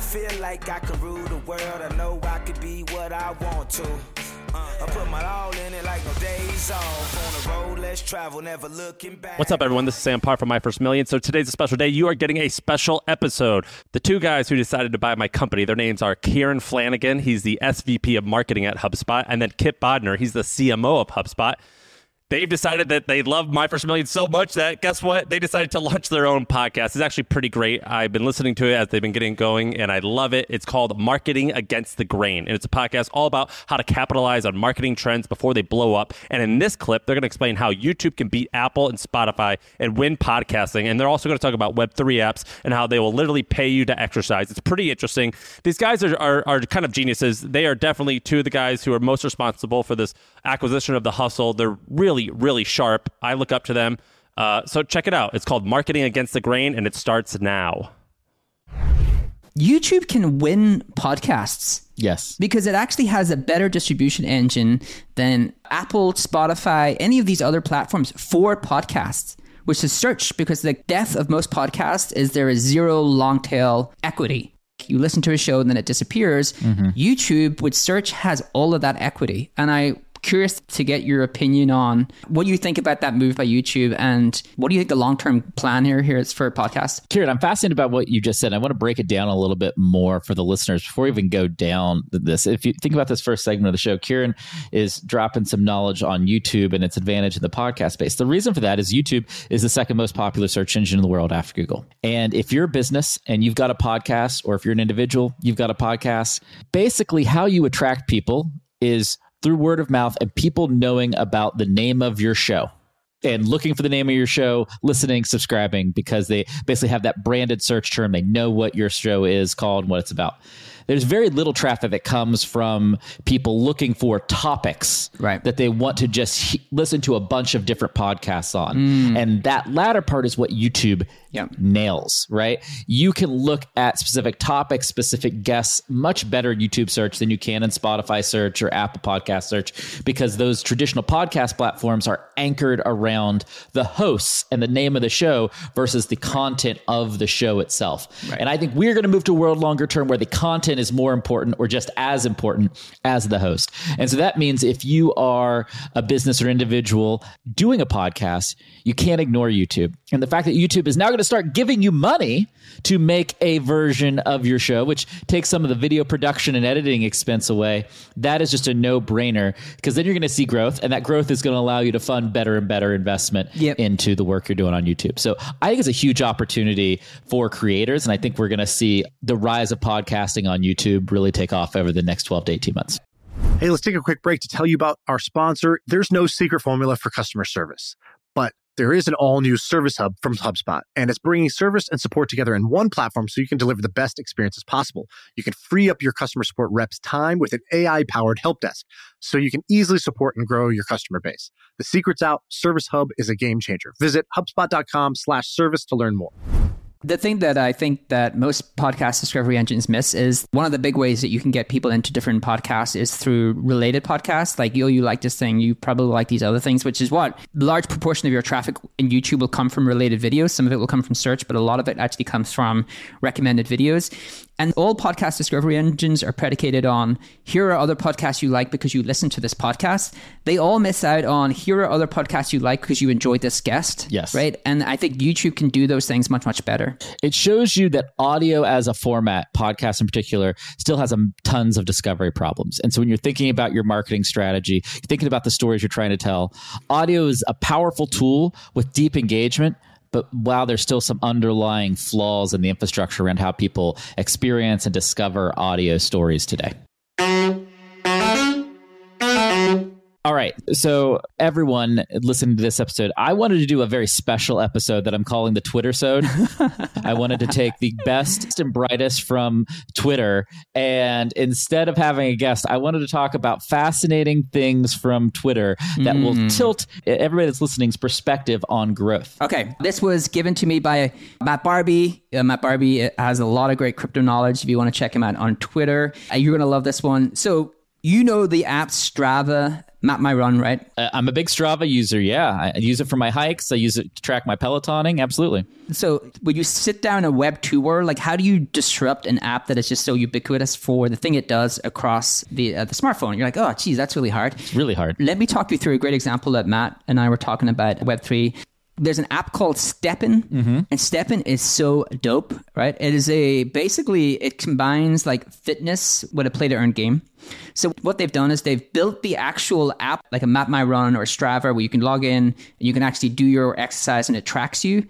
I feel like I could rule the world. I know I could be what I want to. Uh, I put my all in it like no days off. On the road, let's travel, never looking back. What's up, everyone? This is Sam Parr from My First Million. So today's a special day. You are getting a special episode. The two guys who decided to buy my company, their names are Kieran Flanagan. He's the SVP of Marketing at HubSpot, and then Kipp Bodnar. He's the CMO of HubSpot they've decided that they love My First Million so much that guess what? They decided to launch their own podcast. It's actually pretty great. I've been listening to it as they've been getting going, and I love it. It's called Marketing Against the Grain, and it's a podcast all about how to capitalize on marketing trends before they blow up. And in this clip, they're going to explain how YouTube can beat Apple and Spotify and win podcasting. And they're also going to talk about Web3 apps and how they will literally pay you to exercise. It's pretty interesting. These guys are, are, are kind of geniuses. They are definitely two of the guys who are most responsible for this acquisition of the hustle. They're really, really sharp. I look up to them. Uh, so check it out. It's called Marketing Against the Grain, and it starts now. YouTube can win podcasts. Yes. Because it actually has a better distribution engine than Apple, Spotify, any of these other platforms for podcasts, which is search. Because the death of most podcasts is there is zero long tail equity. You listen to a show and then it disappears. Mm-hmm. YouTube with search has all of that equity. And I curious to get your opinion on what you think about that move by YouTube and what do you think the long term plan here here is for a podcast? Kieran, I'm fascinated about what you just said. I want to break it down a little bit more for the listeners before we even go down this. If you think about this first segment of the show, Kieran is dropping some knowledge on YouTube and its advantage in the podcast space. The reason for that is YouTube is the second most popular search engine in the world after Google. And if you're a business and you've got a podcast, or if you're an individual, you've got a podcast, basically how you attract people is through word of mouth and people knowing about the name of your show and looking for the name of your show, listening, subscribing, because they basically have that branded search term. They know what your show is called and what it's about there's very little traffic that comes from people looking for topics right. that they want to just he- listen to a bunch of different podcasts on. Mm. And that latter part is what YouTube nails, right? You can look at specific topics, specific guests, much better YouTube search than you can in Spotify search or Apple podcast search because those traditional podcast platforms are anchored around the hosts and the name of the show versus the content of the show itself. Right. And I think we're going to move to a world longer term where the content is more important or just as important as the host. And so that means if you are a business or individual doing a podcast, you can't ignore YouTube. And the fact that YouTube is now going to start giving you money to make a version of your show, which takes some of the video production and editing expense away, that is just a no brainer because then you're going to see growth and that growth is going to allow you to fund better and better investment yep. into the work you're doing on YouTube. So I think it's a huge opportunity for creators. And I think we're going to see the rise of podcasting on YouTube really take off over the next 12 to 18 months. Hey, let's take a quick break to tell you about our sponsor. There's no secret formula for customer service, but there is an all new service hub from HubSpot, and it's bringing service and support together in one platform so you can deliver the best experiences possible. You can free up your customer support reps' time with an AI powered help desk so you can easily support and grow your customer base. The secret's out. Service Hub is a game changer. Visit HubSpot.com slash service to learn more. The thing that I think that most podcast discovery engines miss is one of the big ways that you can get people into different podcasts is through related podcasts. Like, yo, you like this thing, you probably like these other things, which is what large proportion of your traffic in YouTube will come from related videos. Some of it will come from search, but a lot of it actually comes from recommended videos. And all podcast discovery engines are predicated on here are other podcasts you like because you listen to this podcast. They all miss out on here are other podcasts you like because you enjoyed this guest. Yes. Right. And I think YouTube can do those things much, much better. It shows you that audio as a format, podcast in particular, still has a, tons of discovery problems. And so when you're thinking about your marketing strategy, thinking about the stories you're trying to tell, audio is a powerful tool with deep engagement but while there's still some underlying flaws in the infrastructure around how people experience and discover audio stories today. Right. So, everyone listening to this episode, I wanted to do a very special episode that I'm calling the Twitter Sode. I wanted to take the best and brightest from Twitter. And instead of having a guest, I wanted to talk about fascinating things from Twitter that mm. will tilt everybody that's listening's perspective on growth. Okay. This was given to me by Matt Barbie. Uh, Matt Barbie has a lot of great crypto knowledge. If you want to check him out on Twitter, uh, you're going to love this one. So, you know the app Strava Map My Run, right? Uh, I'm a big Strava user. Yeah, I use it for my hikes. I use it to track my pelotoning. Absolutely. So, when you sit down a Web tour, like how do you disrupt an app that is just so ubiquitous for the thing it does across the uh, the smartphone? You're like, oh, geez, that's really hard. It's really hard. Let me talk you through a great example that Matt and I were talking about Web three there's an app called STEPN, mm-hmm. and STEPN is so dope, right? It is a basically it combines like fitness with a play to earn game. So what they've done is they've built the actual app like a Map My Run or Strava where you can log in and you can actually do your exercise and it tracks you.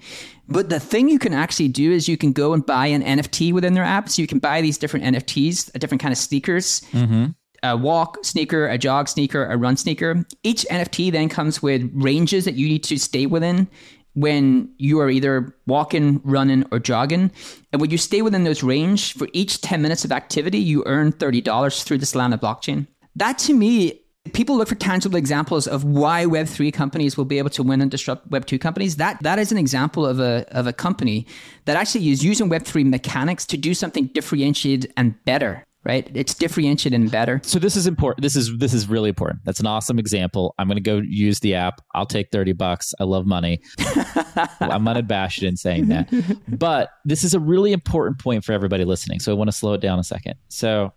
But the thing you can actually do is you can go and buy an NFT within their app. So you can buy these different NFTs, different kind of sneakers. Mm-hmm a walk sneaker, a jog sneaker, a run sneaker. Each NFT then comes with ranges that you need to stay within when you are either walking, running, or jogging. And when you stay within those range, for each 10 minutes of activity, you earn $30 through the Solana blockchain. That to me, people look for tangible examples of why Web3 companies will be able to win and disrupt Web2 companies. That that is an example of a of a company that actually is using Web3 mechanics to do something differentiated and better right? It's differentiated and better. So this is important. This is this is really important. That's an awesome example. I'm going to go use the app. I'll take 30 bucks. I love money. I'm unabashed in saying that. But this is a really important point for everybody listening. So I want to slow it down a second. So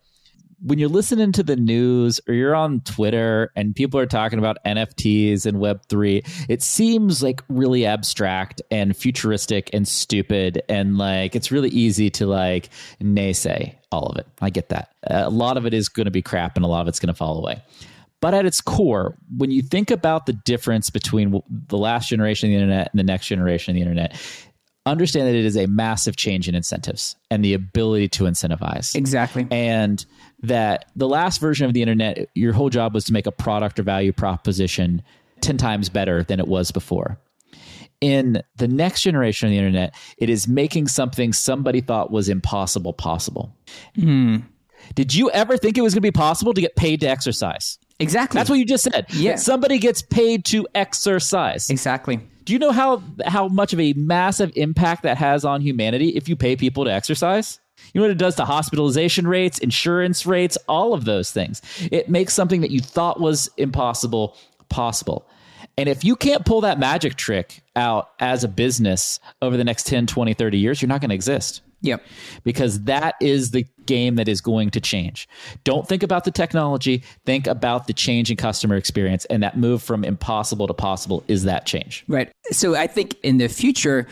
when you're listening to the news or you're on Twitter and people are talking about NFTs and Web3, it seems like really abstract and futuristic and stupid. And like it's really easy to like naysay all of it. I get that. A lot of it is going to be crap and a lot of it's going to fall away. But at its core, when you think about the difference between the last generation of the internet and the next generation of the internet, understand that it is a massive change in incentives and the ability to incentivize. Exactly. And that the last version of the internet, your whole job was to make a product or value proposition 10 times better than it was before. In the next generation of the internet, it is making something somebody thought was impossible possible. Mm. Did you ever think it was going to be possible to get paid to exercise? Exactly. That's what you just said. Yeah. Somebody gets paid to exercise. Exactly. Do you know how how much of a massive impact that has on humanity if you pay people to exercise? You know what it does to hospitalization rates, insurance rates, all of those things. It makes something that you thought was impossible possible. And if you can't pull that magic trick out as a business over the next 10, 20, 30 years, you're not going to exist. Yep. Because that is the game that is going to change. Don't think about the technology, think about the change in customer experience. And that move from impossible to possible is that change. Right. So I think in the future,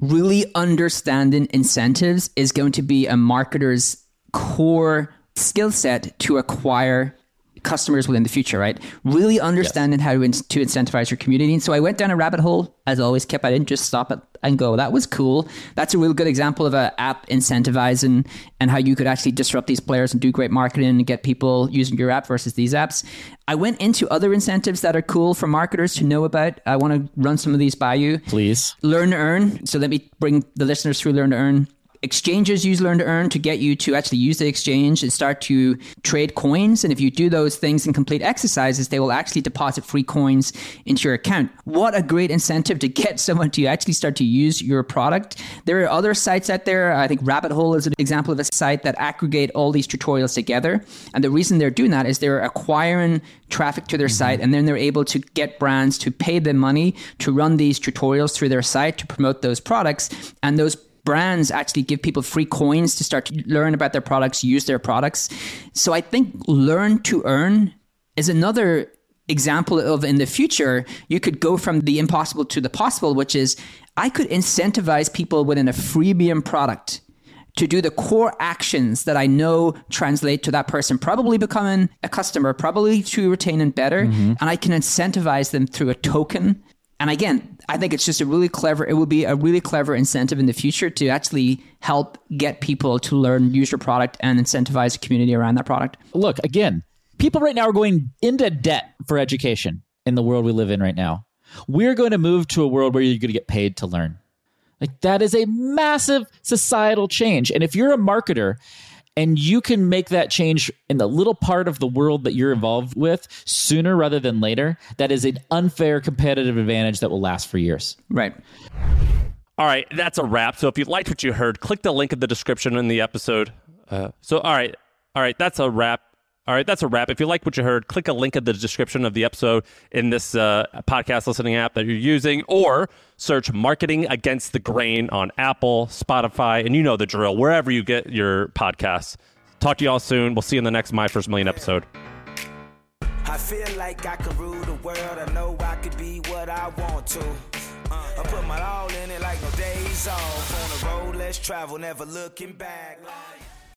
really understanding incentives is going to be a marketer's core skill set to acquire customers within the future, right? Really understanding yes. how to, in- to incentivize your community. And so I went down a rabbit hole, as always, Kipp. I didn't just stop it and go, that was cool. That's a real good example of an app incentivizing and how you could actually disrupt these players and do great marketing and get people using your app versus these apps. I went into other incentives that are cool for marketers to know about. I want to run some of these by you. Please. Learn to earn. So let me bring the listeners through Learn to Earn exchanges use learn to earn to get you to actually use the exchange and start to trade coins. And if you do those things and complete exercises, they will actually deposit free coins into your account. What a great incentive to get someone to actually start to use your product. There are other sites out there. I think Rabbit Hole is an example of a site that aggregate all these tutorials together. And the reason they're doing that is they're acquiring traffic to their mm-hmm. site and then they're able to get brands to pay them money to run these tutorials through their site to promote those products. And those brands actually give people free coins to start to learn about their products, use their products. So I think learn to earn is another example of in the future, you could go from the impossible to the possible, which is I could incentivize people within a freemium product to do the core actions that I know translate to that person probably becoming a customer, probably to retaining better. Mm-hmm. And I can incentivize them through a token and again, I think it's just a really clever, it would be a really clever incentive in the future to actually help get people to learn, use your product, and incentivize the community around that product. Look, again, people right now are going into debt for education in the world we live in right now. We're going to move to a world where you're going to get paid to learn. Like that is a massive societal change. And if you're a marketer and you can make that change in the little part of the world that you're involved with sooner rather than later, that is an unfair competitive advantage that will last for years. Right. All right, that's a wrap. So if you liked what you heard, click the link in the description in the episode. Uh, so all right, all right, that's a wrap. All right, that's a wrap. If you like what you heard, click a link in the description of the episode in this uh, podcast listening app that you're using, or search Marketing Against the Grain on Apple, Spotify, and you know the drill, wherever you get your podcasts. Talk to you all soon. We'll see you in the next My First Million episode. I feel like I could rule the world. I know I could be what I want to. Uh, I put my all in it like no days off. On the road, let's travel, never looking back.